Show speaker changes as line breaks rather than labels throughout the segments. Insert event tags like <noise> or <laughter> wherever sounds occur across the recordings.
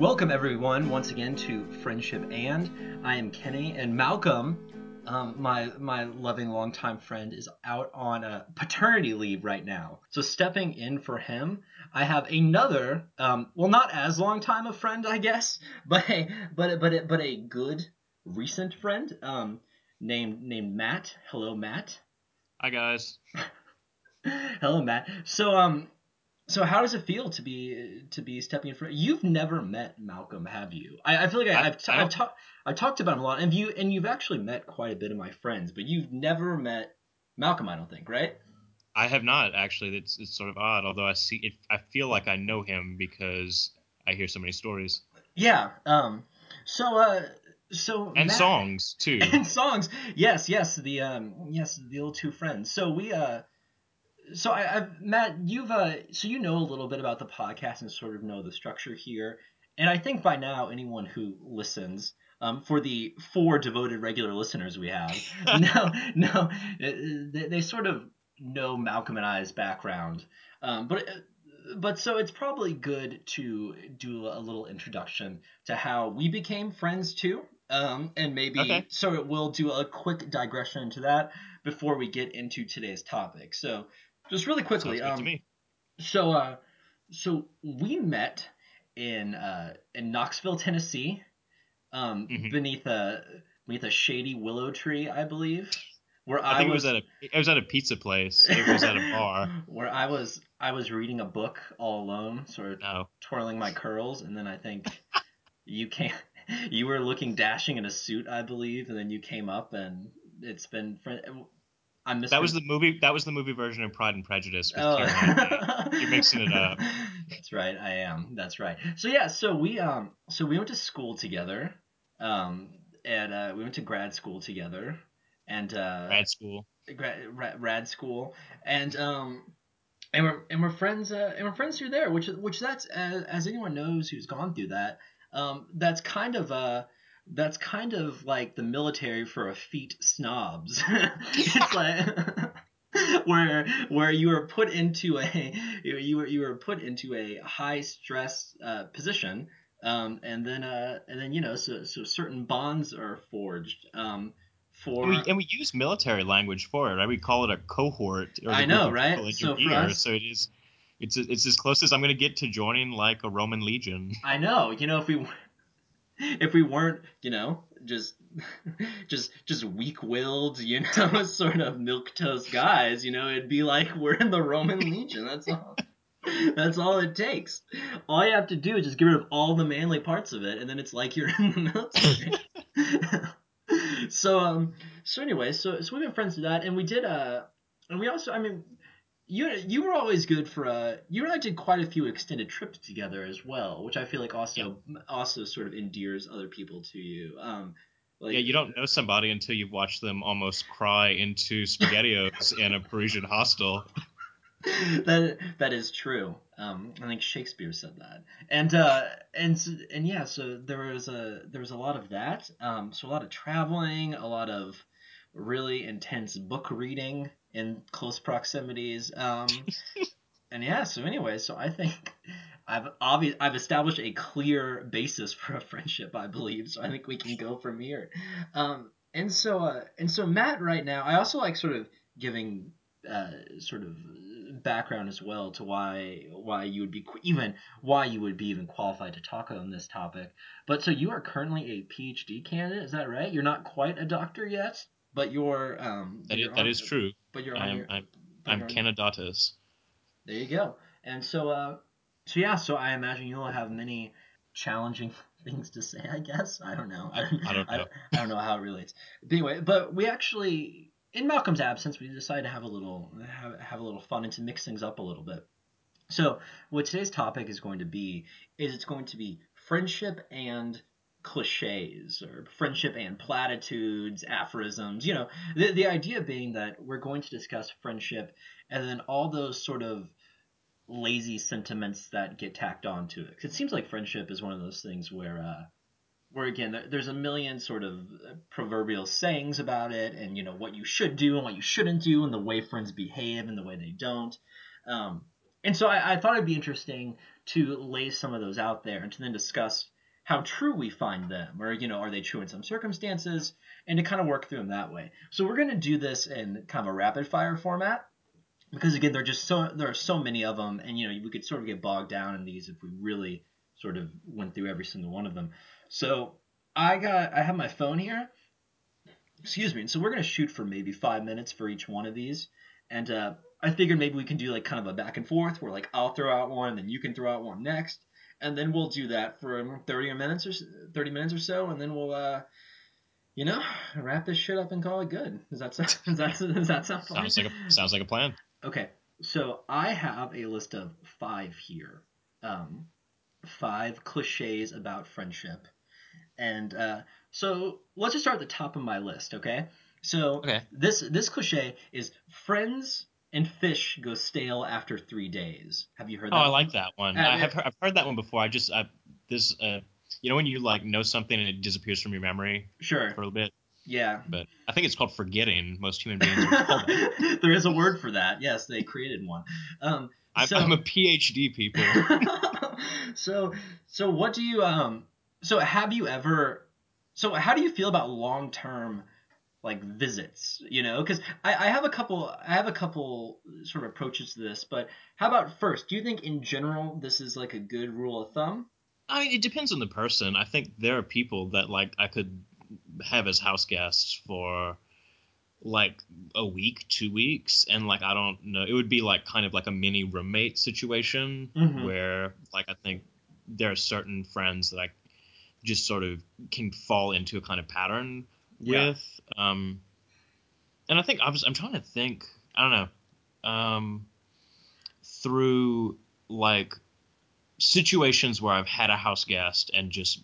Welcome, everyone, once again to Friendship and. I am Kenny, and Malcolm, um, my my loving longtime friend, is out on a paternity leave right now. So stepping in for him, I have another, um, well, not as long time a friend, I guess, <laughs> but a, but a, but a, but a good recent friend, um, named named Matt. Hello, Matt.
Hi guys. <laughs>
Hello, Matt. So um, so how does it feel to be to be stepping in front? You've never met Malcolm, have you? I, I feel like I, have t-
I
I've,
don't-
ta- I've talked about him a lot, and you and you've actually met quite a bit of my friends, but you've never met Malcolm. I don't think, right?
I have not actually. It's it's sort of odd. Although I see it, I feel like I know him because I hear so many stories
Yeah. Um. So uh. So
and
Matt-
songs too. <laughs>
and songs. Yes, yes, the um, yes, the old two friends. So we uh, so I, I've Matt, you've uh, so you know a little bit about the podcast and sort of know the structure here, and I think by now anyone who listens. Um, for the four devoted regular listeners we have, <laughs> <laughs> no, no, uh, they, they sort of know Malcolm and I's background, um, but but so it's probably good to do a little introduction to how we became friends too, um, and maybe
Okay.
so it will do a quick digression into that before we get into today's topic. So just really quickly, um, so uh, so we met in uh, in Knoxville, Tennessee, um,
Mhm.
beneath a beneath a shady willow tree, I believe, where I,
I think it was at a it was at a pizza place. It was at a bar. <laughs>
where I was I was reading a book all alone, sort of
No.
twirling my curls, and then I think you came. <laughs> You were looking dashing in a suit, I believe, and then you came up, and it's been. I'm
That was the movie. That was the movie version of Pride and Prejudice with
Oh.
You're mixing it up. <laughs>
That's right, I am. That's right. So yeah, so we um so we went to school together. Um and uh, we went to grad school together and uh
Grad school.
grad, rad, rad school and um and we're and we're friends uh, and we're friends through there which which that's as, as anyone knows who's gone through that um that's kind of uh that's kind of like the military for effete snobs <laughs> it's like <laughs> where where you were put into a you were you were put into a high stress uh, position um and then uh and then you know so so certain bonds are forged um for
And we, and we use military language for it, right? We call it a cohort. Or
I know, right? So for us-
so it is. It's it's as close as I'm going to get to joining like a Roman legion.
I know. You know, if we <laughs> if we weren't, you know, just <laughs> just just weak-willed, you know, <laughs> sort of milk toast guys, you know, it'd be like we're in the Roman legion. That's all. That's all it takes. All you have to do is just get rid of all the manly parts of it, and then it's like you're in the military. so um, so anyway, so so we've been friends with that, and we did uh, and we also, I mean, you you were always good for uh you and I did quite a few extended trips together as well, which I feel like also also sort of endears other people to you. Um, like,
yeah, you don't know somebody until you've watched them almost cry into SpaghettiOs <laughs> in a Parisian hostel. <laughs>
that that is true. Um, I think Shakespeare said that, and uh, and and yeah, so there was a there was a lot of that. Um, so a lot of traveling, a lot of really intense book reading in close proximities. Um, <laughs> and yeah, so anyway, so I think I've obvious I've established a clear basis for a friendship, I believe. So I think we can go from here. Um, and so uh, and so Matt, right now, I also like sort of giving uh, sort of background as well to why why you would be qu- even why you would be even qualified to talk on this topic. But so you are currently a PhD candidate, is that right? You're not quite a doctor yet, but you're um.
That is,
you're
that
on-
is true.
But you're on
I'm
your,
I'm I'm Canadatus.
there you go. And so, uh, so yeah, so I imagine you'll have many challenging <laughs> things to say. I guess I don't know.
I- I don't <laughs>
I,
know.
I don't know how it relates. But anyway, but we actually, in Malcolm's absence, we decided to have a little have, have a little fun and to mix things up a little bit. So, what today's topic is going to be is it's going to be friendship and cliches or friendship and platitudes, aphorisms. You know, the the idea being that we're going to discuss friendship and then all those sort of lazy sentiments that get tacked onto it. 'Cause it seems like friendship is one of those things where, uh, where again, there- there's a million sort of proverbial sayings about it, and you know what you should do and what you shouldn't do, and the way friends behave and the way they don't. Um, and so I, I thought it'd be interesting to lay some of those out there and to then discuss how true we find them, or you know, are they true in some circumstances, and to kind of work through them that way. So we're going to do this in kind of a rapid fire format because again, there are just so there are so many of them, and you know, we could sort of get bogged down in these if we really sort of went through every single one of them. So I got I have my phone here. Excuse me. And so we're gonna shoot for maybe five minutes for each one of these, and uh, I figured maybe we can do like kind of a back and forth where like I'll throw out one, then you can throw out one next, and then we'll do that for 30 minutes or 30 minutes or so, and then we'll uh, you know, wrap this shit up and call it good. Does that sound, <laughs> does that, does that sound fun?
Sounds like a sounds like a plan.
Okay, so I have a list of five here. Um, five cliches about friendship. And uh, so let's just start at the top of my list, okay? So
Okay.
this this cliche is friends and fish go stale after three days. Have you heard that?
Oh,
that?
I
one?
like that one.
Uh,
I have heard, I've heard that one before. I just I, this uh you know when you like know something and it disappears from your memory
Sure.
for a little bit,
Yeah.
but I think it's called forgetting. Most human <laughs> beings are called
there is a word for that. Yes, they created one. Um,
I'm,
so,
I'm a PhD, people. <laughs>
so so what do you um so have you ever so how do you feel about long term like visits you know because I, I have a couple i have a couple sort of approaches to this but how about first do you think in general this is like a good rule of thumb
I mean, it depends on the person. I think there are people that like I could have as house guests for like a week, two weeks, and like I don't know, it would be like kind of like a mini roommate situation
Mhm.
where like I think there are certain friends that I just sort of can fall into a kind of pattern
Yeah.
with. Um, and I think I was I'm trying to think. I don't know. Um, through like situations where I've had a house guest and just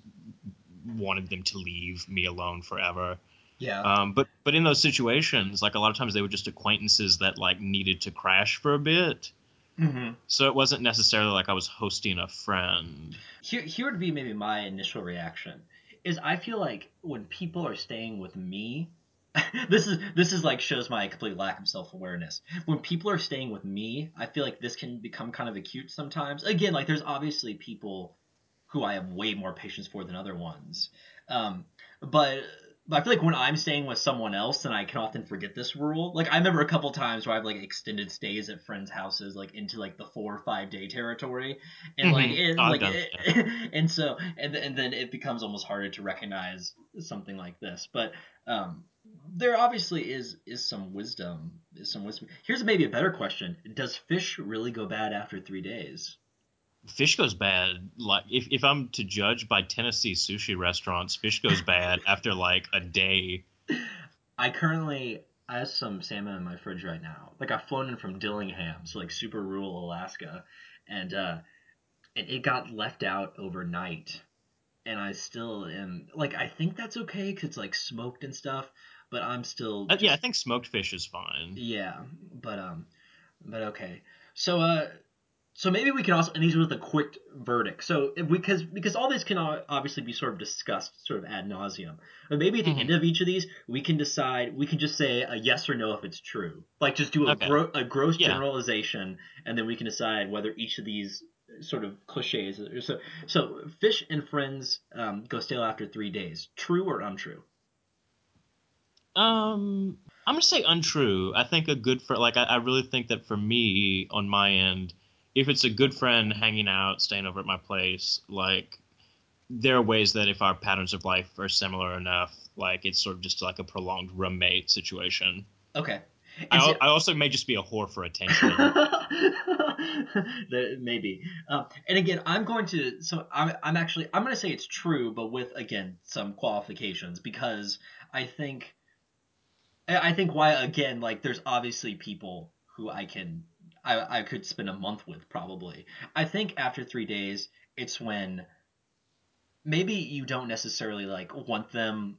wanted them to leave me alone forever.
yeah
Um, but but in those situations, like a lot of times they were just acquaintances that like needed to crash for a bit.
hmm
So it wasn't necessarily like I was hosting a friend.
here here would be maybe my initial reaction is I feel like when people are staying with me <laughs> this is this is like shows my complete lack of self-awareness. When people are staying with me I feel like this can become kind of acute sometimes. Again like there's obviously people who I have way more patience for than other ones. Um, but but I feel like when I'm staying with someone else, then I can often forget this rule. Like I remember a couple times where I've like extended stays at friends' houses, like into like the four or five day territory, and like
Mhm.
it, like it, <laughs> and so and and then it becomes almost harder to recognize something like this. But um, there obviously is is some wisdom, is some wisdom. Here's maybe a better question: Does fish really go bad after three days?
Fish goes bad. Like if, if I'm to judge by Tennessee sushi restaurants, fish goes bad <laughs> after like a day.
I currently I have some salmon in my fridge right now. Like I've flown in from Dillingham, so like super rural Alaska, and uh, and it got left out overnight, and I still am like I think that's okay because it's like smoked and stuff, but I'm still
Uh, yeah, I think smoked fish is fine.
yeah, but um, but okay. So uh, so maybe we can also and these are with a quick verdict. So because because all this can obviously be sort of discussed sort of ad nauseum. But maybe at the
Mhm.
end of each of these, we can decide. We can just say a yes or no if it's true. Like just do a
Okay.
gro- a gross
Yeah.
generalization, and then we can decide whether each of these sort of cliches. So so fish and friends um, go stale after three days. True or untrue?
Um, I'm gonna say untrue. I think a good for like I, I really think that for me on my end, if it's a good friend hanging out, staying over at my place, like there are ways that if our patterns of life are similar enough, like it's sort of just like a prolonged roommate situation.
Okay.
I, al- I also may just be a whore for attention. <laughs>
Maybe um, and again i'm going to so I'm, I'm actually i'm going to say it's true but with again some qualifications because i think I think why again like there's obviously people who i can I, I could spend a month with probably. I think after three days it's when maybe you don't necessarily like want them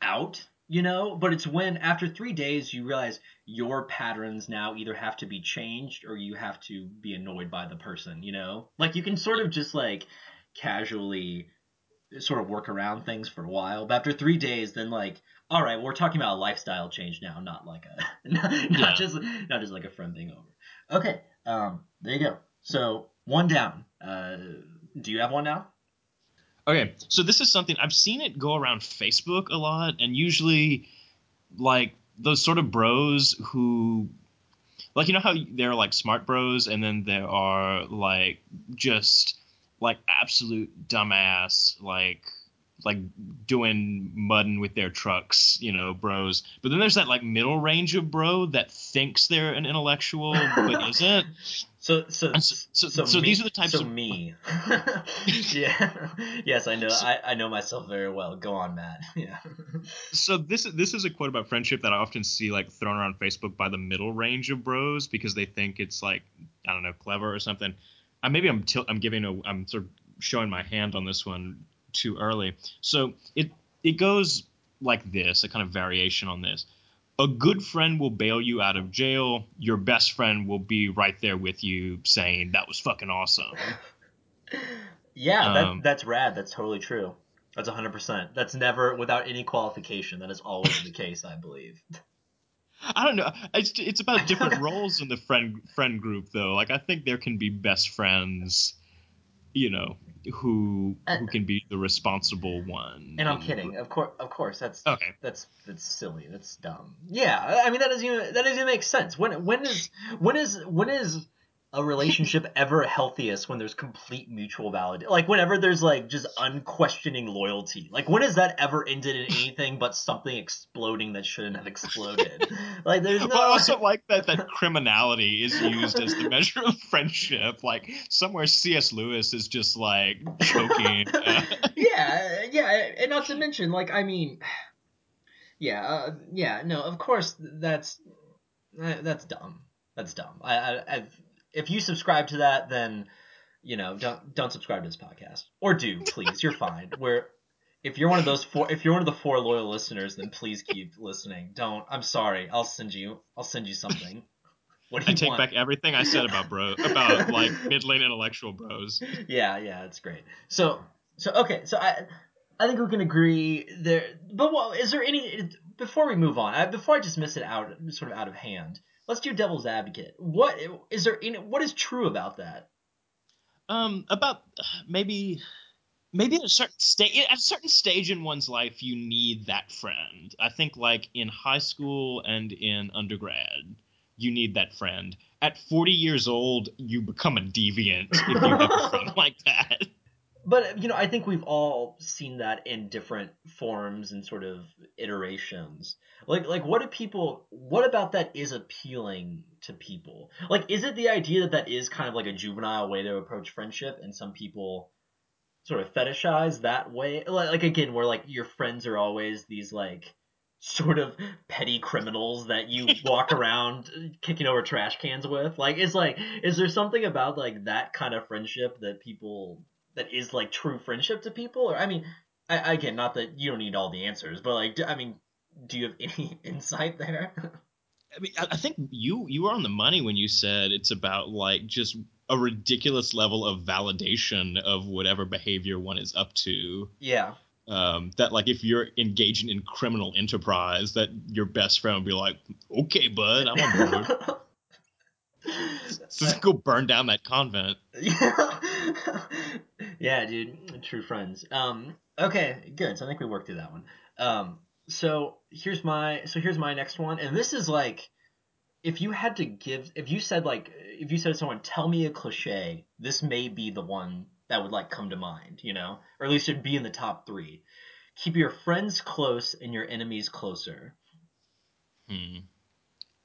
out you know? But it's when after three days you realize your patterns now either have to be changed or you have to be annoyed by the person you know? Like you can sort of just like casually sort of work around things for a while. But after three days then like all right we're talking about a lifestyle change now not like a <laughs> not,
Yeah.
just not just like a friend thing over okay Um, there you go. So one down. Uh, do you have one now?
Okay, so this is something I've seen it go around Facebook a lot, and usually, like those sort of bros who, like you know how there are like smart bros, and then there are like just like absolute dumbass, like like doing mudding with their trucks, you know, bros. But then there's that like middle range of bro that thinks they're an intellectual but <laughs> isn't.
So so
And so, so,
so,
so
me,
these are the types
so
of
me. <laughs> <laughs> yeah. Yes, I know. I, I know myself very well. Go on, Matt. Yeah.
so this this is a quote about friendship that I often see like thrown around Facebook by the middle range of bros because they think it's like I don't know clever or something. I maybe I'm til- I'm giving a I'm sort of showing my hand on this one too early. So it it goes like this, a kind of variation on this. A good friend will bail you out of jail. Your best friend will be right there with you saying that was fucking awesome. <laughs>
Yeah, that,
Um,
that's rad. That's totally true. That's 100%. That's never, without any qualification, that is always the case, I believe.
I don't know. It's it's about <laughs> different roles in the friend friend group though. Like I think there can be best friends, you know, who uh, who can be the responsible one.
And I'm kidding. Of course, of course, that's
Okay.
that's that's silly. That's dumb. Yeah, I I mean that doesn't even that doesn't even make sense. When when is when is when is a relationship <laughs> ever healthiest when there's complete mutual validation? Like whenever there's like just unquestioning loyalty. Like when has that ever ended in anything but something exploding that shouldn't have exploded? <laughs> like there's no.
But I also like that that <laughs> criminality is used as the measure of friendship. Like somewhere C.S. Lewis is just like choking. uh,
yeah, yeah, and not to mention, like, I mean, yeah, uh, yeah, no, of course, that's that's dumb. That's dumb. I, I, I've, if you subscribe to that, then you know, don't don't subscribe to this podcast, or do please. You're fine. Where if you're one of those four, if you're one of the four loyal listeners, then please keep listening. Don't. I'm sorry. I'll send you. I'll send you something. What do you I
take
want?
back everything I said about bro about like mid lane intellectual bros.
yeah, yeah, it's great. So, so okay, so I, I think we can agree there. But what is there any before we move on? I, before I dismiss it out, sort of out of hand. Let's do devil's advocate. What is there? In, what is true about that?
Um, about maybe maybe at a certain stage at a certain stage in one's life you need that friend. I think like in high school and in undergrad, you need that friend. At 40 years old, you become a deviant if you have a friend <laughs> like that.
But you know, I think we've all seen that in different forms and sort of iterations. Like, like what do people? What about that is appealing to people? Like, is it the idea that that is kind of like a juvenile way to approach friendship, and some people sort of fetishize that way? Like, like again, where like your friends are always these like sort of petty criminals that you <laughs> walk around kicking over trash cans with. Like, it's like, is there something about like that kind of friendship that people that is like true friendship to people? Or I mean, I, again, not that you don't need all the answers, but like, do, I mean, do you have <laughs> any insight there?
I mean, I think you you were on the money when you said it's about like just a ridiculous level of validation of whatever behavior one is up to.
yeah.
um, that like if you're engaging in criminal enterprise, that your best friend would be like, "Okay, bud, I'm on board. <laughs> Let's go burn down that convent." <laughs>
yeah. dude. True friends. Um. Okay. Good. So I think we worked through that one. Um. So here's my. So here's my next one, and this is like, if you had to give, if you said like, if you said to someone, "Tell me a cliche," this may be the one that would like come to mind. You know, or at least it'd be in the top three. Keep your friends close and your enemies closer.
Hmm.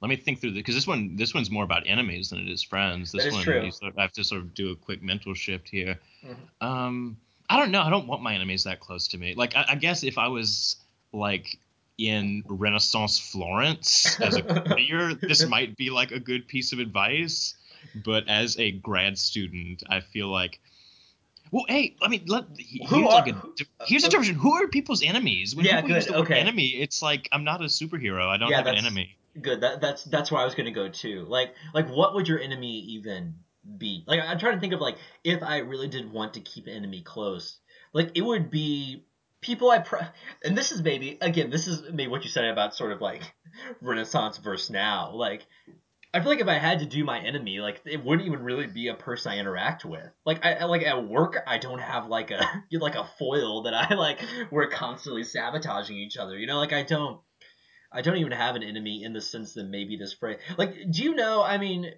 Let me think through this because this one this one's more about enemies than it is friends. This
is
one sort of, I have to sort of do a quick mental shift here.
Mhm.
Um, I don't know. I don't want my enemies that close to me. Like I, I guess if I was like in Renaissance Florence as a <laughs> courtier, this might be like a good piece of advice. But as a grad student, I feel like, well, hey, I mean, let, here's
Who
like a here's a definition. Who are people's enemies? When
Yeah,
people use
good,
the word
okay.
enemy, it's like I'm not a superhero. I don't
Yeah,
have an enemy.
Good. That that's that's where I was gonna go too. Like like what would your enemy even be? Like I'm trying to think of like if I really did want to keep an enemy close, like it would be people I pr- and this is maybe again this is maybe what you said about sort of like <laughs> Renaissance versus now. Like I feel like if I had to do my enemy, like it wouldn't even really be a person I interact with. Like I like at work, I don't have like a <laughs> like a foil that I like. We're constantly sabotaging each other. You know, like I don't. I don't even have an enemy in the sense that maybe this phrase. Like, do you know? I mean,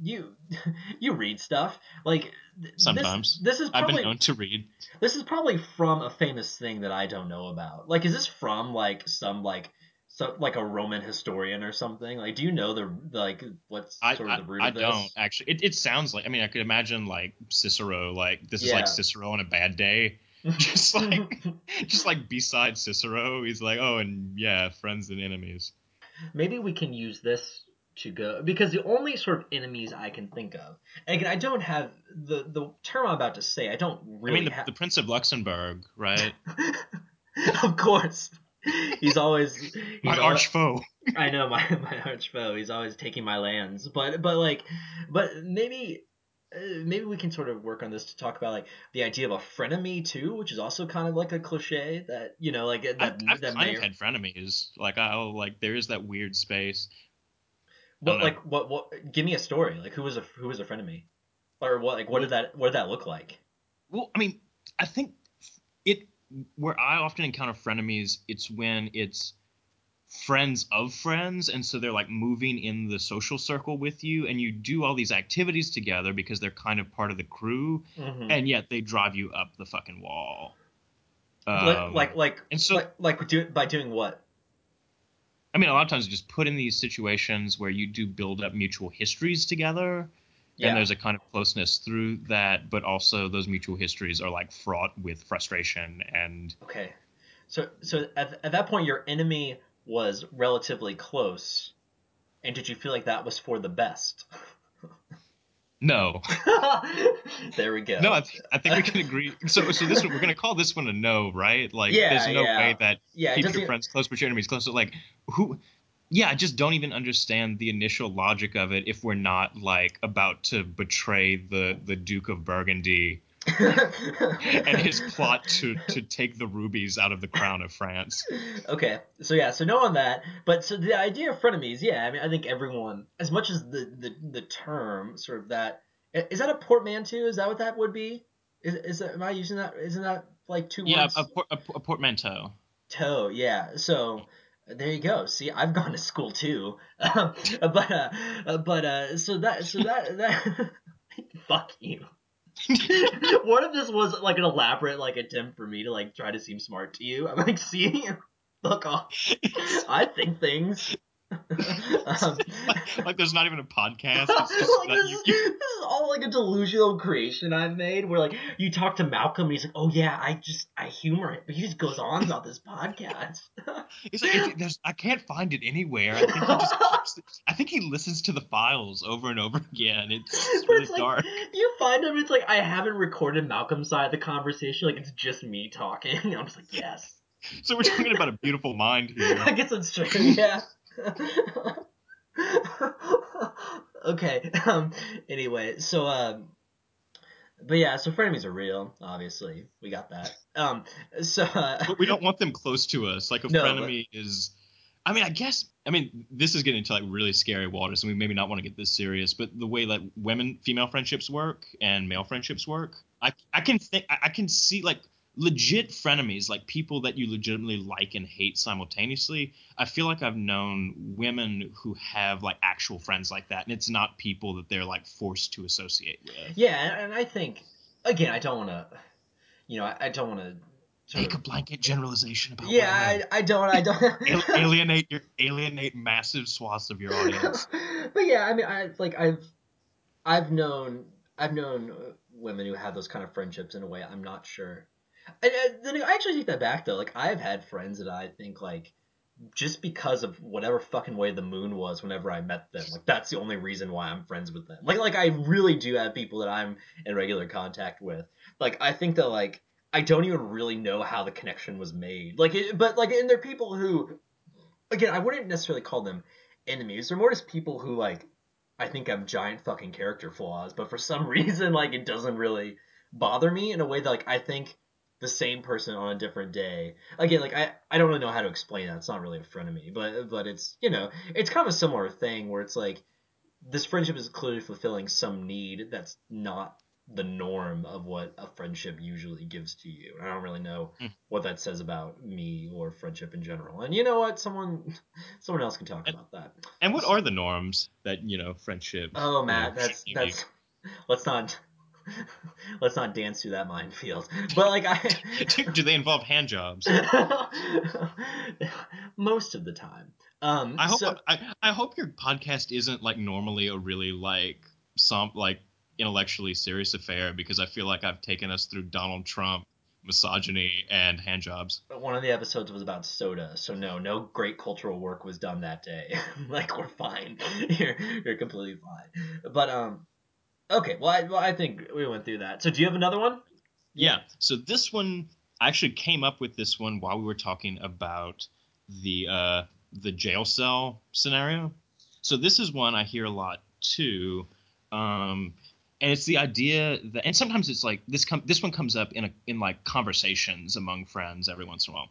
you <laughs> you read stuff like th-
Sometimes.
This, this is
I've
probably
been known to read.
this is probably from a famous thing that I don't know about. Like, is this from like some like so like a Roman historian or something? Like, do you know the like what's
I,
sort
I,
of the root
I
of this?
don't actually. It, it sounds like I mean I could imagine like Cicero like this is
Yeah.
like Cicero on a bad day. <laughs> <laughs> Just like <laughs> just like beside Cicero, he's like oh and yeah friends and enemies.
maybe we can use this to go because the only sort of enemies I can think of, and again, I don't have the the term I'm about to say. I don't really
I mean the,
have.
the Prince of Luxembourg, right?
of course, he's always he's
My arch foe.
I know my my arch foe. He's always taking my lands, but but like, but maybe. Uh, Maybe we can sort of work on this to talk about like the idea of a frenemy too, which is also kind of like a cliche that you know like that
I've, I've
that
kind of had frenemies. Like I'll like there is that weird space.
What
don't know.
like what what? Give me a story. Like who was a who was a me, or what? Like what did that what did that look like?
Well, I mean, I think it where I often encounter frenemies, it's when it's friends of friends, and so they're like moving in the social circle with you, and you do all these activities together because they're kind of part of the crew,
Mhm.
and yet they drive you up the fucking wall.
like
Um,
like like
and so-
like, like do, by doing what?
I mean, a lot of times you just put in these situations where you do build up mutual histories together.
Yeah.
And there's a kind of closeness through that, but also those mutual histories are like fraught with frustration and
okay. So so at, at that point your enemy was relatively close, and did you feel like that was for the best? <laughs>
no, <laughs>
there we go.
no. I, th- I think we can agree. So, so this one we're gonna call this one a no, right? Like,
Yeah,
there's no
yeah.
way that
yeah,
keep your friends close, but your enemies close. So, like, who? Yeah, I just don't even understand the initial logic of it if we're not like about to betray the the Duke of Burgundy <laughs> and his plot to to take the rubies out of the crown of France.
okay, so yeah, so no on that. But so the idea in front of frenemies, yeah, I mean, I think everyone, as much as the the, the term sort of that, is that a portmanteau? Is that what that would be? Is is that, am I using that? Isn't that like two
Yeah,
words?
a, por- a, a portmanteau.
toe, yeah. So there you go. See, I've gone to school too, <laughs> but uh, uh, but uh, so that so that that <laughs> fuck you. <laughs> what if this was like an elaborate like attempt for me to like try to seem smart to you? I'm like, see, fuck off. <laughs> I think things. Um,
like, like there's not even a podcast. <laughs> It's just
like this,
you,
is, <laughs>
you,
this is all like a delusional creation I've made where like you talk to Malcolm and he's like, Oh yeah, I just I humor it, but he just goes on about this podcast. <laughs>
it's like if, there's I can't find it anywhere. I think he just keeps, I think he listens to the files over and over again. It's, it's really
it's like,
dark.
you find him, it's like I haven't recorded Malcolm's side of the conversation, like it's just me talking. I'm just like, yes.
So we're talking about a beautiful mind
I guess that's true, yeah. <laughs> okay. Um anyway, so um but yeah, so frenemies are real, obviously. We got that. Um so uh,
But we don't want them close to us. Like a
No,
frenemy is. I mean, I guess. I mean, this is getting into like really scary waters, and we maybe not want to get this serious. But the way like women, female friendships work and male friendships work, I I can think I can see like legit frenemies, like people that you legitimately like and hate simultaneously. I feel like I've known women who have like actual friends like that, and it's not people that they're like forced to associate with.
yeah, and, I think again, I don't want to you know, I, don't want to
Make a blanket generalization about
Yeah,
women.
I, I don't I don't <laughs>
alienate your alienate massive swaths of your audience. <laughs>
but yeah, I mean, I like I've I've known I've known women who have those kind of friendships in a way I'm not sure. And then I actually take that back though. Like I've had friends that I think like just because of whatever fucking way the moon was whenever I met them, like that's the only reason why I'm friends with them. Like like I really do have people that I'm in regular contact with. Like I think that like I don't even really know how the connection was made. Like it, but like and they're people who again, I wouldn't necessarily call them enemies. They're more just people who like I think have giant fucking character flaws, but for some <laughs> reason like it doesn't really bother me in a way that like I think the same person on a different day. Again, like I, I don't really know how to explain that. It's not really a friend of me, but but it's you know it's kind of a similar thing where it's like this friendship is clearly fulfilling some need that's not the norm of what a friendship usually gives to you. I don't really know
Mm.
what that says about me or friendship in general. And you know what? Someone <laughs> someone else can talk
And-
about that.
And what are the norms that you know friendship?
Oh,
you
Matt,
know,
that's
should give you?
that's <laughs> let's not <laughs> let's not dance through that minefield. But like I <laughs>
do, they involve hand jobs? <laughs>
most of the time. Um
I hope
so-
I, I hope your podcast isn't like normally a really like some like intellectually serious affair because I feel like I've taken us through Donald Trump, misogyny, and hand jobs.
one of the episodes was about soda, so no, no great cultural work was done that day. like we're fine. You're you're completely fine. But um, okay. Well, I, well, I think we went through that. So do you have another one?
Yeah. So this one I actually came up with this one while we were talking about the uh, the jail cell scenario. So this is one I hear a lot too, um, and it's the idea that, and sometimes it's like this. Com- this one comes up in a in like conversations among friends every once in a while,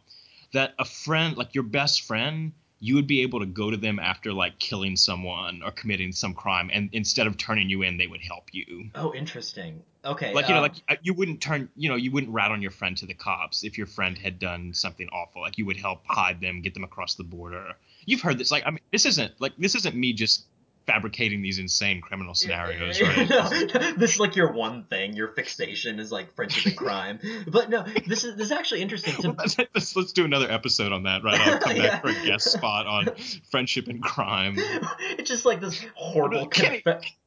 that a friend, like your best friend, you would be able to go to them after like killing someone or committing some crime, and instead of turning you in, they would help you
Oh, interesting. Okay.
like you know
um,
like you wouldn't turn you know you wouldn't rat on your friend to the cops if your friend had done something awful like you would help hide them get them across the border you've heard this like i mean this isn't like this isn't me just fabricating these insane criminal scenarios right <laughs>
this is like your one thing. Your fixation is like friendship and crime. But no, this is this is actually interesting. To, <laughs>
let's, let's do another episode on that right i'll come <laughs> back for a guest spot on friendship and crime
it's just like this horrible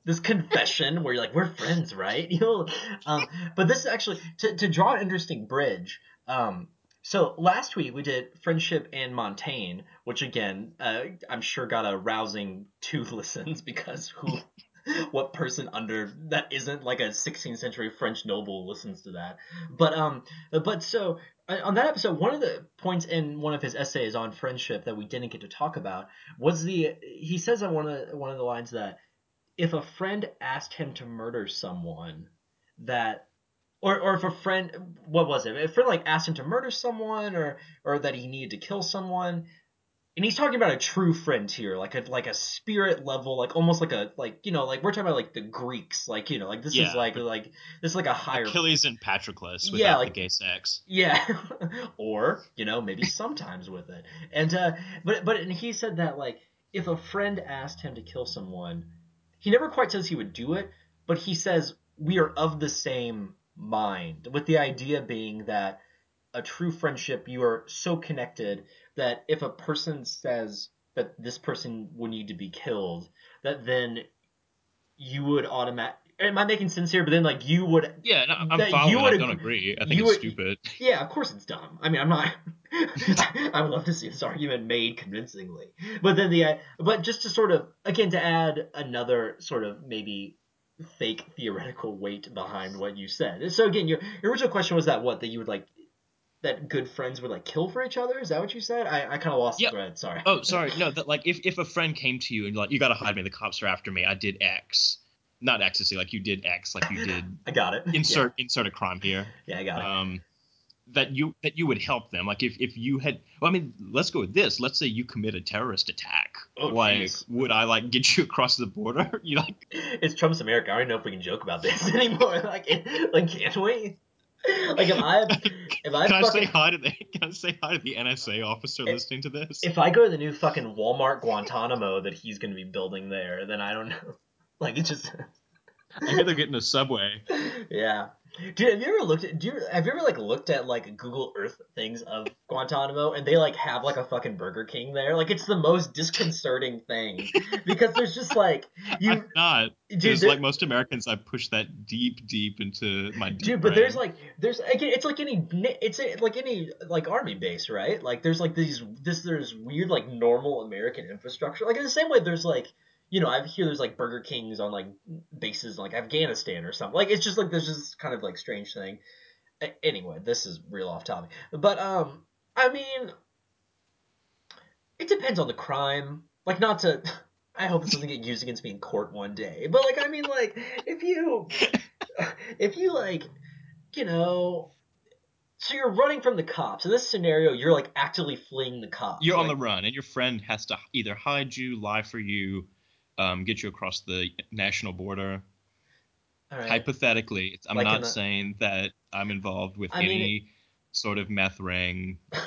this confession where you're like we're friends right you know um, but this is actually to, to draw an interesting bridge um, so last week we did friendship and montaigne which again uh, i'm sure got a rousing two <laughs> listens because who <laughs> what person under that isn't like a 16th century french noble listens to that. But um but so uh, on that episode one of the points in one of his essays on friendship that we didn't get to talk about was the he says on one of one of the lines that if a friend asked him to murder someone that or or if a friend what was it? If a friend like asked him to murder someone or or that he needed to kill someone and he's talking about a true friend here like a like a spirit level like almost like a like you know like we're talking about like the greeks like you know like this is like like this is like a higher
achilles and patroclus without
Yeah, like-
the gay sex.
Yeah, <laughs> or you know maybe <laughs> sometimes with it, and uh, but but and he said that like if a friend asked him to kill someone, he never quite says he would do it, but he says we are of the same mind, with the idea being that a true friendship you are so connected that if a person says that this person would need to be killed, that then you would automatic. Am I making sense here? But then, like, you would
yeah no, i'm following
you
i
would
don't
agree-
i think it's
would-
stupid
yeah, of course it's dumb. I mean, I'm not. <laughs> I would love to see this argument made convincingly, but then the but just to sort of again to add another sort of maybe fake theoretical weight behind what you said. So again, your, your original question was that what that you would like that good friends would like kill for each other. Is that what you said? I, I kind of lost
Yeah.
the thread. Sorry.
Oh, <laughs> sorry. No, that like if, if a friend came to you and like you gotta hide me, the cops are after me. I did X, not ecstasy. Like you did X, like you did <laughs>
I got it.
insert insert a crime here.
Yeah, yeah I got it.
Um, that you that you would help them. Like if if you had, well, I mean, let's go with this. Let's say you commit a terrorist attack.
Oh,
like,
jeez.
would I like get you <laughs> across the border? you like
It's Trump's America. I don't know if we can joke about this anymore. Like, like can't we? <laughs> Like if I if I <laughs>
can I
fucking
say hi to the can I say hi to the NSA officer
If-
listening to this?
if I go to the new fucking Walmart Guantanamo that he's gonna be building there, then I don't know. <laughs> Like it's just
I hear they're getting a subway.
yeah. Dude, have you ever looked at? Do you have you ever like looked at like Google Earth things of Guantanamo and they like have like a fucking Burger King there? Like it's the most disconcerting thing because there's just like <laughs> you,
I'm not.
dude.
Like most Americans, I push that deep, deep into my deep
Dude, but
brain.
there's like there's again it's like any it's like any like army base, right? Like there's like these this there's weird like normal American infrastructure. Like in the same way there's like you know, I hear there's like Burger Kings on like bases in like Afghanistan or something. Like it's just like there's this kind of like strange thing. A- Anyway, this is real off topic. But um I mean it depends on the crime. Like not to <laughs> I hope this doesn't get used against me in court one day. But like I mean like if you <laughs> if you like you know so you're running from the cops in this scenario you're like actively fleeing the cops
You're on the run, and your friend has to either hide you, lie for you, um, get you across the national border.
All right.
Hypothetically, I'm
Like
not
the-
saying that I'm involved with
I mean,
any sort of meth ring, <laughs>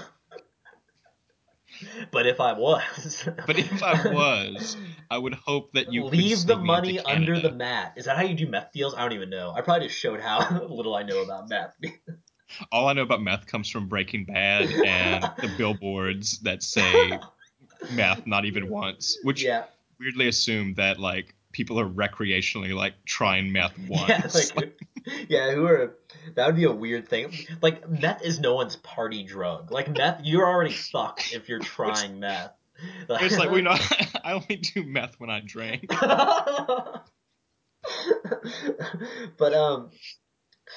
But if I was, <laughs>
but if I was, I would hope that you
leave the money under the mat. Is that how you do meth deals? I don't even know. I probably just showed how <laughs> little I know about meth.
All I know about meth comes from Breaking Bad and the billboards that say meth not even once, which
yeah,
weirdly assume that like people are recreationally like trying meth <laughs> once.
yeah, like, <laughs> yeah. Who are that would be a weird thing. Like meth is no one's party drug. Like meth, you're already fucked if you're <laughs> trying meth.
it's like we know I only do meth when I drink.
but um,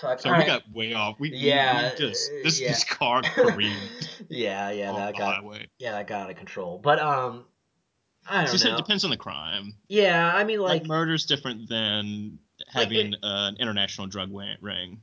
fuck.
So we
alright.
got way off. We,
Yeah,
we just this
yeah.
this car careened
yeah, yeah, that got
highway.
yeah, that got out of control. But um, I don't
you said
know.
it depends on the crime.
Yeah, I mean,
Like,
like,
murder's different than
Like,
having uh, an international drug ring.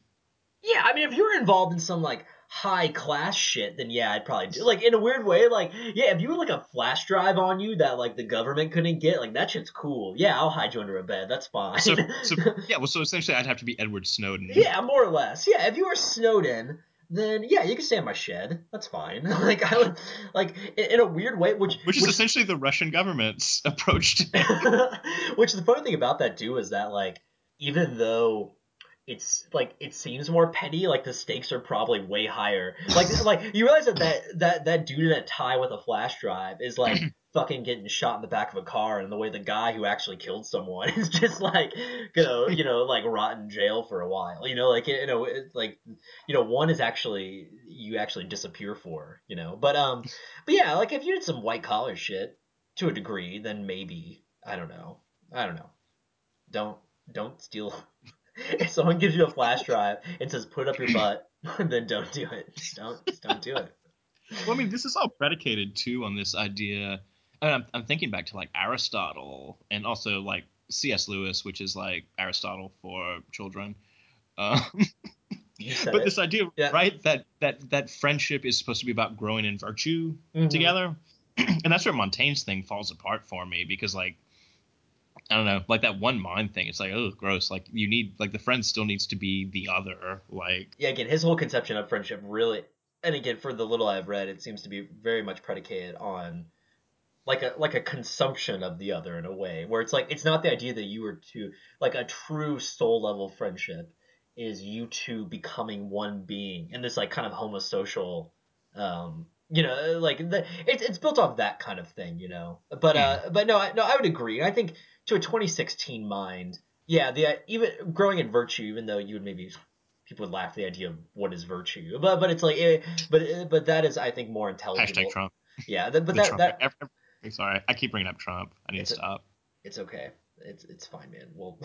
yeah, I mean, if you're involved in some like high class shit, then yeah, I'd probably do. Like in a weird way, like yeah, if you had like a flash drive on you that like the government couldn't get, like that shit's cool. Yeah, I'll hide you under a bed. That's fine.
So, so <laughs> yeah, well, so essentially, I'd have to be Edward Snowden.
yeah, more or less. Yeah, if you were Snowden. Then yeah, you can stay in my shed. That's fine. <laughs> like I would, like in, in a weird way, which
Which is essentially the Russian government's <laughs> approach to <laughs>
Which the funny thing about that too is that like even though it's like it seems more petty, like the stakes are probably way higher. Like like you realize that that that, that dude in a tie with a flash drive is like <clears throat> fucking getting shot in the back of a car, and the way the guy who actually killed someone <laughs> is just like gonna you know like rot in jail for a while. You know like you know it's like you know one is actually you actually disappear for you know but um but yeah like if you did some white collar shit to a degree then maybe I don't know I don't know don't don't steal <laughs> if someone gives you a flash drive and says put up your <clears throat> butt <laughs> then don't do it just don't just don't do it
Well, I mean, this is all predicated too on this idea. And I'm, I'm thinking back to like Aristotle and also like C.S. Lewis, which is like Aristotle for children. <laughs> Um, but
it.
this idea,
Yeah.
right, that that that friendship is supposed to be about growing in virtue
Mhm.
together, <clears throat> and that's where Montaigne's thing falls apart for me because like. I don't know, like that one mind thing. It's like, oh, gross. Like you need, like the friend still needs to be the other. Like,
yeah again his whole conception of friendship really and again for the little I've read it seems to be very much predicated on like a like a consumption of the other in a way where it's like it's not the idea that you were two like a true soul level friendship is you two becoming one being and this like kind of homosocial um you know like the, it's it's built off that kind of thing you know but uh but no I, no I would agree I think to a 2016 mind yeah the uh, even growing in virtue even though you would maybe people would laugh at the idea of what is virtue but but it's like eh, but eh, but that is I think more intelligible
hashtag Trump.
yeah but that
Trump.
that
ev- sorry, I keep bringing up Trump. I need
It's
to
a-
stop.
It's okay. It's it's fine, man. We'll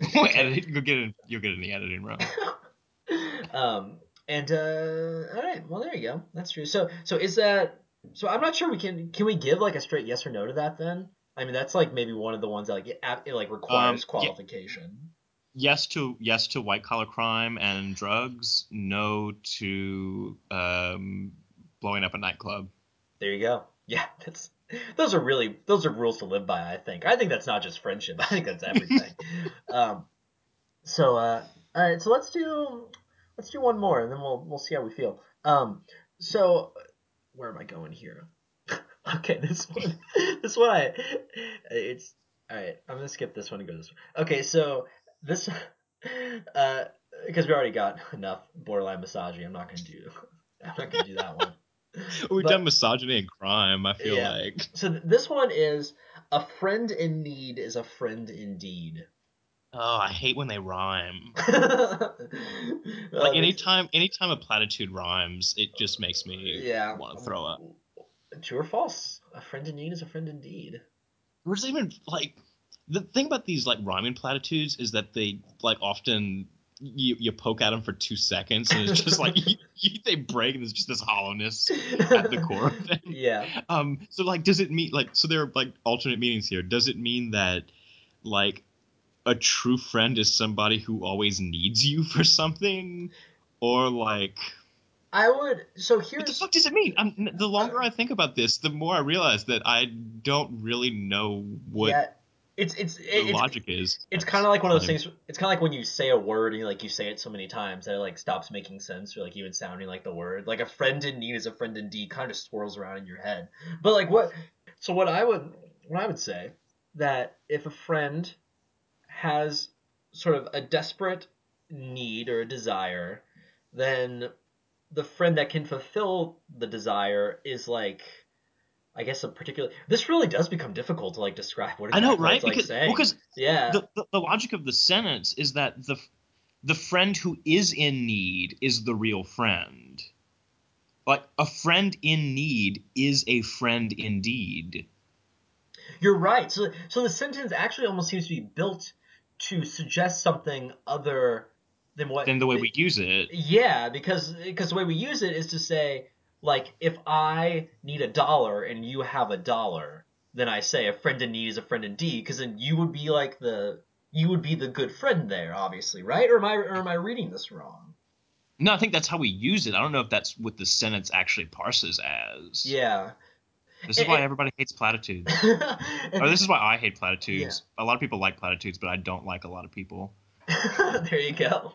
<laughs>
edit. You'll get it. You'll get it in the editing room. <laughs>
um and uh all right, well there you go. That's true. So so is that so I'm not sure we can can we give like a straight yes or no to that then? I mean that's like maybe one of the ones that like it, it like requires
Um,
qualification.
Yes to yes to white collar crime and drugs. No to um, blowing up a nightclub.
There you go. Yeah, <laughs> that's those are really those are rules to live by, I think. I think that's not just friendship. <laughs> I think that's everything. <laughs> um so uh all right, so let's do let's do one more and then we'll we'll see how we feel. Um so where am I going here? okay, this one this one I, it's all right, I'm going to skip this one and go this one. Okay, so this uh because we already got enough borderline misogyny, I'm not to do I'm not going to do that one. <laughs>
We've
But-
done misogyny and crime. I feel
Yeah.
like
So th- this one is a friend in need is a friend indeed.
oh, I hate when they rhyme. <laughs>
Oh, like
Like anytime, anytime a platitude rhymes, it just makes me
yeah,
want to throw up.
True or false? A friend in need is a friend indeed.
Is even like the thing about these like rhyming platitudes is that they like often you, you poke at them for two seconds and it's just like <laughs> you, you, they break and there's just this hollowness <laughs> at the core of them.
Yeah.
Um, so like, does it mean like so there are like alternate meanings here? Does it mean that like a true friend is somebody who always needs you for something, or like
I would. So here's.
what the fuck does it mean? I'm, the longer I think about this, the more I realize that I don't really know what
yeah. It's it's
The
it's
logic is
it's kind of like one of those things. It's kind of like when you say a word and you, like you say it so many times that it like stops making sense or like even sounding like the word. Like a friend in need is a friend indeed kind of swirls around in your head. But like what? So what I would what I would say that if a friend has sort of a desperate need or a desire, then the friend that can fulfill the desire is like. I guess a particular. This really does become difficult to like describe what
I know, right?
like
because
saying.
well, 'cause
yeah,
the, the the logic of the sentence is that the the friend who is in need is the real friend. Like a friend in need is a friend indeed.
You're right. So, so the sentence actually almost seems to be built to suggest something other than what.
Than the way we use it.
Yeah, because because the way we use it is to say like if I need a dollar and you have a dollar, then I say a friend in need is a friend indeed, because then you would be like the you would be the good friend there, obviously, right? Or am I or am I reading this wrong?
No, I think that's how we use it. I don't know if that's what the sentence actually parses as.
Yeah.
This is
And-
why everybody hates platitudes. or this is why I hate platitudes. A lot of people like platitudes, but I don't like a lot of people. <laughs>
there you go.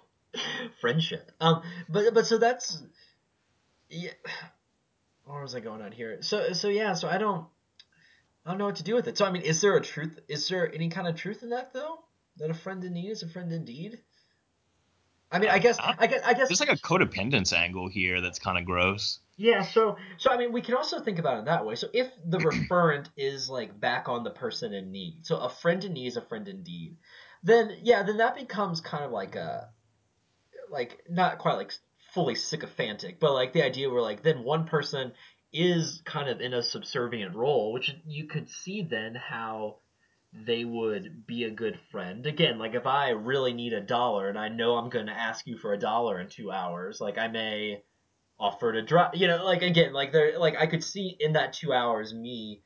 Friendship. Um, but but so that's yeah. <sighs> Where was I going on here? So so yeah. So I don't I don't know what to do with it. So I mean, is there a truth? Is there any kind of truth in that though? That a friend in need is a friend indeed. I mean, I guess I guess I guess
There's like a codependence angle here that's kind of gross.
Yeah, so so I mean we can also think about it that way. So if the <clears throat> referent is like back on the person in need, so a friend in need is a friend indeed, then yeah, then that becomes kind of like a like not quite like fully sycophantic, but like the idea where like then one person is kind of in a subservient role, which you could see then how they would be a good friend. Again, like if I really need a dollar and I know I'm going to ask you for a dollar in 2 hours, like I may offer to drop, you know, like again, like there like I could see in that 2 hours me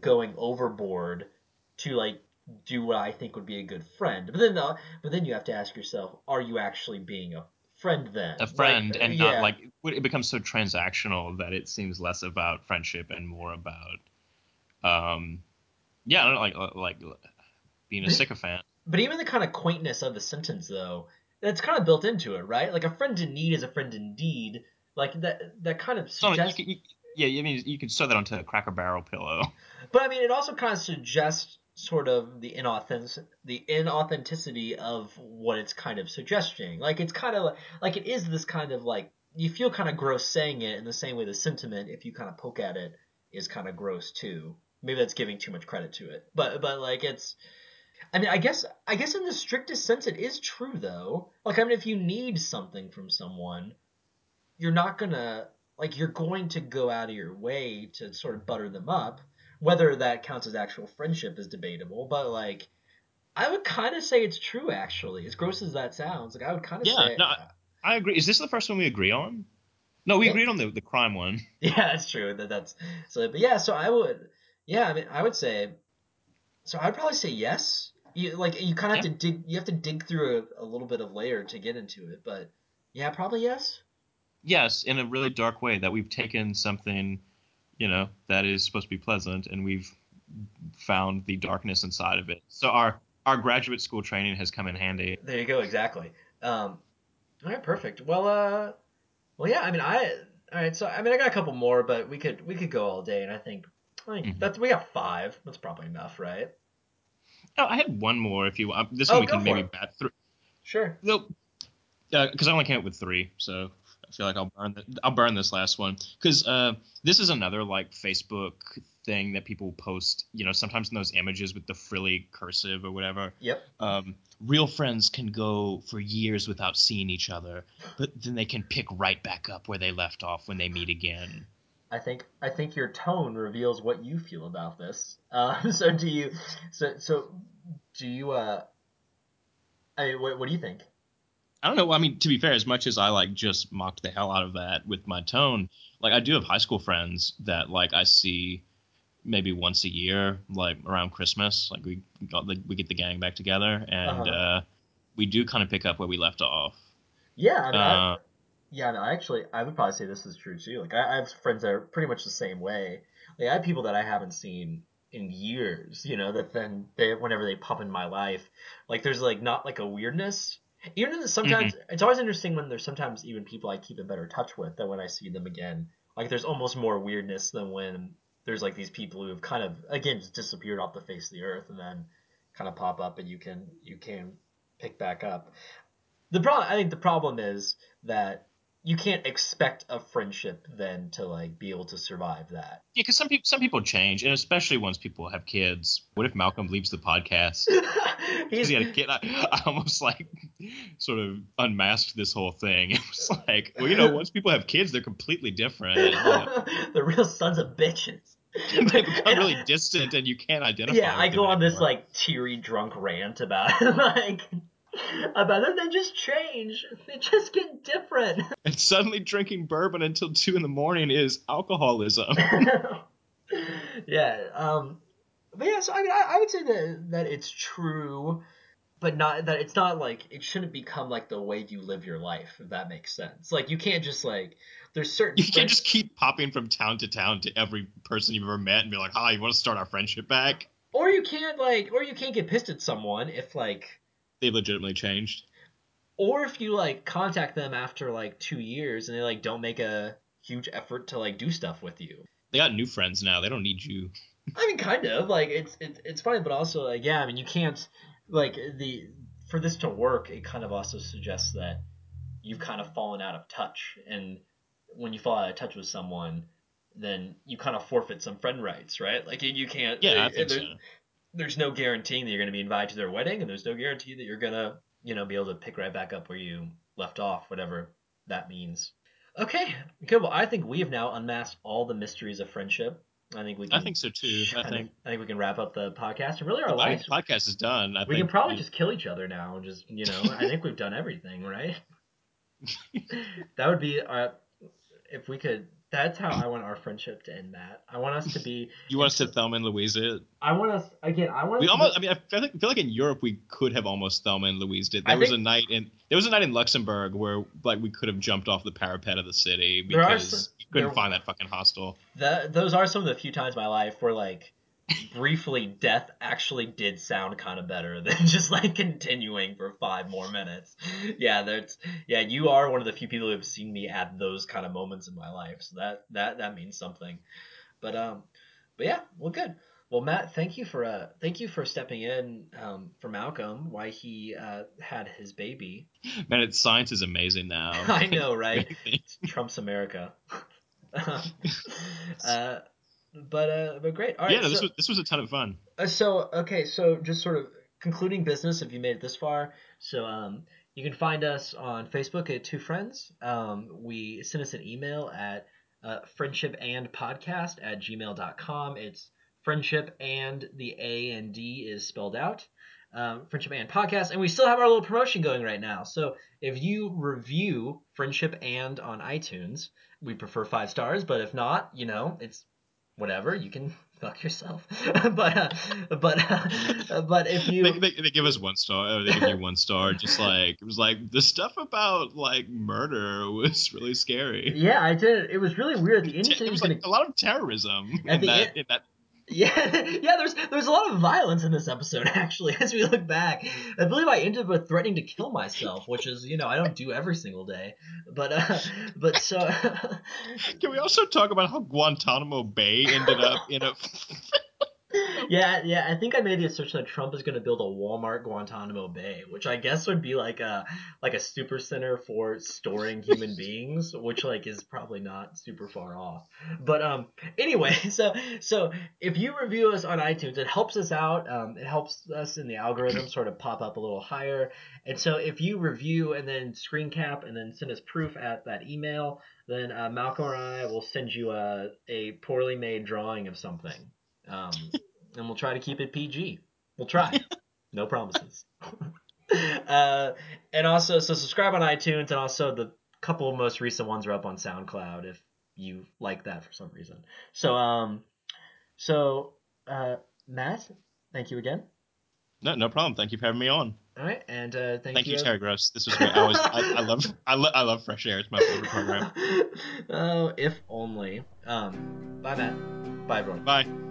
going overboard to like do what I think would be a good friend. But then uh, but then you have to ask yourself, are you actually being a friend then?
A friend,
Like,
and
yeah.
not like it becomes so transactional that it seems less about friendship and more about, um, yeah, I don't know, like like being a sycophant.
But even the kind of quaintness of the sentence, though, that's kind of built into it, right? Like a friend in need is a friend indeed. Like that, that kind of
So you
suggests.
you, yeah, I mean you could sew that onto a Cracker Barrel pillow.
But I mean, it also kind of suggests sort of the inauthentic, the inauthenticity of what it's kind of suggesting. Like it's kind of like, like it is this kind of like you feel kind of gross saying it in the same way the sentiment, if you kind of poke at it, is kind of gross too. Maybe that's giving too much credit to it, but but like it's. I mean, I guess I guess in the strictest sense, it is true though. Like, I mean, if you need something from someone, you're not gonna like you're going to go out of your way to sort of butter them up. Whether that counts as actual friendship is debatable, but like, I would kind of say it's true actually. As gross as that sounds, like I would kind of
Yeah,
say,
no, I agree. Is this the first one we agree on? No, we
Yeah.
agreed on the the crime one. <laughs>
Yeah, that's true. That that's so. But yeah, so I would. Yeah, I mean, I would say. So I'd probably say yes. You like you kind of have to dig. You have to dig through a, a little bit of layer to get into it, but yeah, probably yes.
Yes, in a really dark way that we've taken something, you know, that is supposed to be pleasant and we've found the darkness inside of it. So our our graduate school training has come in handy.
There you go. Exactly. Um, all right, perfect. Well, uh, well, yeah. I mean, I. All right, so I mean, I got a couple more, but we could we could go all day, and I think, I think
Mhm.
that's we got five. That's probably enough, right?
Oh, I had one more if you want. This
Oh,
one we can maybe
it.
bat through.
Sure.
Nope. Because I only came up with three, so feel like I'll burn. The, I'll burn this last one because uh, this is another like Facebook thing that people post. You know, sometimes in those images with the frilly cursive or whatever.
Yep.
Um, real friends can go for years without seeing each other, but then they can pick right back up where they left off when they meet again.
I think I think your tone reveals what you feel about this. Um, <laughs> so do you? So so do you? Uh, I mean, what, what do you think?
I don't know. I mean, to be fair, as much as I like just mocked the hell out of that with my tone, like I do have high school friends that like I see maybe once a year, like around Christmas. Like we got the, we get the gang back together, and
Uh-huh.
uh, we do kind of pick up where we left off.
Yeah, I mean, I,
Uh,
yeah, no, I actually, I would probably say this is true too. Like, I, I have friends that are pretty much the same way. Like, I have people that I haven't seen in years, you know, that then they whenever they pop in my life, like there's like not like a weirdness. Even though mm-hmm. sometimes it's always interesting when there's sometimes even people I keep in better touch with than when I see them again. Like there's almost more weirdness than when there's like these people who have kind of again just disappeared off the face of the earth and then kind of pop up and you can you can pick back up. The problem I think the problem is that you can't expect a friendship then to like be able to survive that.
Yeah, because some people some people change, and especially once people have kids. What if Malcolm leaves the podcast? <laughs> Because he had a kid. I, I almost like sort of unmasked this whole thing. <laughs> It was like, well, you know, once people have kids, they're completely different. <laughs> You know?
the real sons of bitches.
they become really distant, and you can't identify.
Yeah, I go on this like teary drunk rant about like about them. They just change. They just get different. <laughs>
and suddenly drinking bourbon until two in the morning is alcoholism. <laughs>
yeah. Um. But yeah, so I mean, I, I would say that that it's true, but not that it's not like it shouldn't become like the way you live your life. If that makes sense. Like you can't just like there's certain
You can't just keep popping from town to town to every person you've ever met and be like, "Hi, you want to start our friendship back?"
or you can't like or you can't get pissed at someone if like
They legitimately changed.
or if you like contact them after like two years and they like don't make a huge effort to like do stuff with you.
They got new friends now. They don't need you.
I mean, kind of like it's it's it's funny, but also like yeah, I mean you can't like the for this to work, it kind of also suggests that you've kind of fallen out of touch, and when you fall out of touch with someone, then you kind of forfeit some friend rights, right? Like you- can't.
Yeah, I
there-
think so.
There's, no guaranteeing that you're going to be invited to their wedding, and there's no guarantee that you're gonna you know be able to pick right back up where you left off, whatever that means. Okay, good. Well, I think we have now unmasked all the mysteries of friendship. I think we can.
I think so too. I think
I think we can wrap up the podcast and really our
I think
lives.
podcast is done. I
We
think
can probably just kill each other now and just you know. I think we've done everything, right? <laughs> that would be our if we could. That's how I want our friendship to end, Matt. I want us to be. <laughs>
you want us to Thelma and Louise it.
I want us again. I want.
We almost.
To
I mean, I feel like, I feel like in Europe we could have almost Thelma and Louise it.
I
There was
think-
a night in there was a night in Luxembourg where like we could have jumped off the parapet of the city because
some-
we couldn't
there-
find that fucking hostel.
that, those are some of the few times in my life where like briefly death actually did sound kind of better <laughs> than just like continuing for five more minutes. Yeah, that's yeah. You are one of the few people who have seen me at those kind of moments in my life, so that that that means something. But um, but yeah, well, good. Well, Matt, thank you for uh, thank you for stepping in um, for Malcolm why he uh, had his baby.
Man, it's science is amazing now. <laughs>
I know, right? <laughs> Trump's America. uh, but uh, but great. All right.
yeah, no, this
so,
was this was a ton of fun.
uh, so okay, so just sort of concluding business. If you made it this far, so um, you can find us on Facebook at Two Friends. Um, we send us an email at uh, friendship and podcast at gmail.com. It's friendship and the A and D is spelled out. Um, friendship and podcast, and we still have our little promotion going right now. So if you review friendship and on iTunes, we prefer five stars, but if not, you know, it's whatever. You can <laughs> fuck yourself. <laughs> but uh, but uh, <laughs> but if you
They, they, they give us one star. Or they give you one star. Just like it was like the stuff about like murder was really scary.
yeah, I did. It was really weird. The
It was
was
like a lot of terrorism in that, in that
Yeah, <laughs> yeah. There's there's a lot of violence in this episode. <laughs> Actually, as we look back, I believe I ended with threatening to kill myself, which is you know I don't do every single day. But uh, <laughs> but so
Can we also talk about how Guantanamo Bay ended up in a? <laughs>
yeah yeah I think I made the assertion that Trump is going to build a Walmart Guantanamo Bay, which I guess would be like a like a super center for storing human <laughs> beings, which like is probably not super far off. But um anyway, <laughs> so so if you review us on iTunes, it helps us out. Um, it helps us in the algorithm sort of pop up a little higher. And so if you review and then screen cap and then send us proof at that email, then uh, Malcolm or I will send you a, a poorly made drawing of something. Um, and we'll try to keep it PG. We'll try. <laughs> No promises. <laughs> <laughs> uh, and also, so subscribe on iTunes, and also the couple of most recent ones are up on SoundCloud if you like that for some reason. So, um, so uh, Matt, thank you again.
No, no problem. Thank you for having me on.
All right, and uh, thank,
Thank you,
you,
Terry Gross. This was great. I always, I, I love, I, lo- I love Fresh Air. It's my favorite program.
oh, if only. Um, bye, Matt. Bye, everyone.
Bye.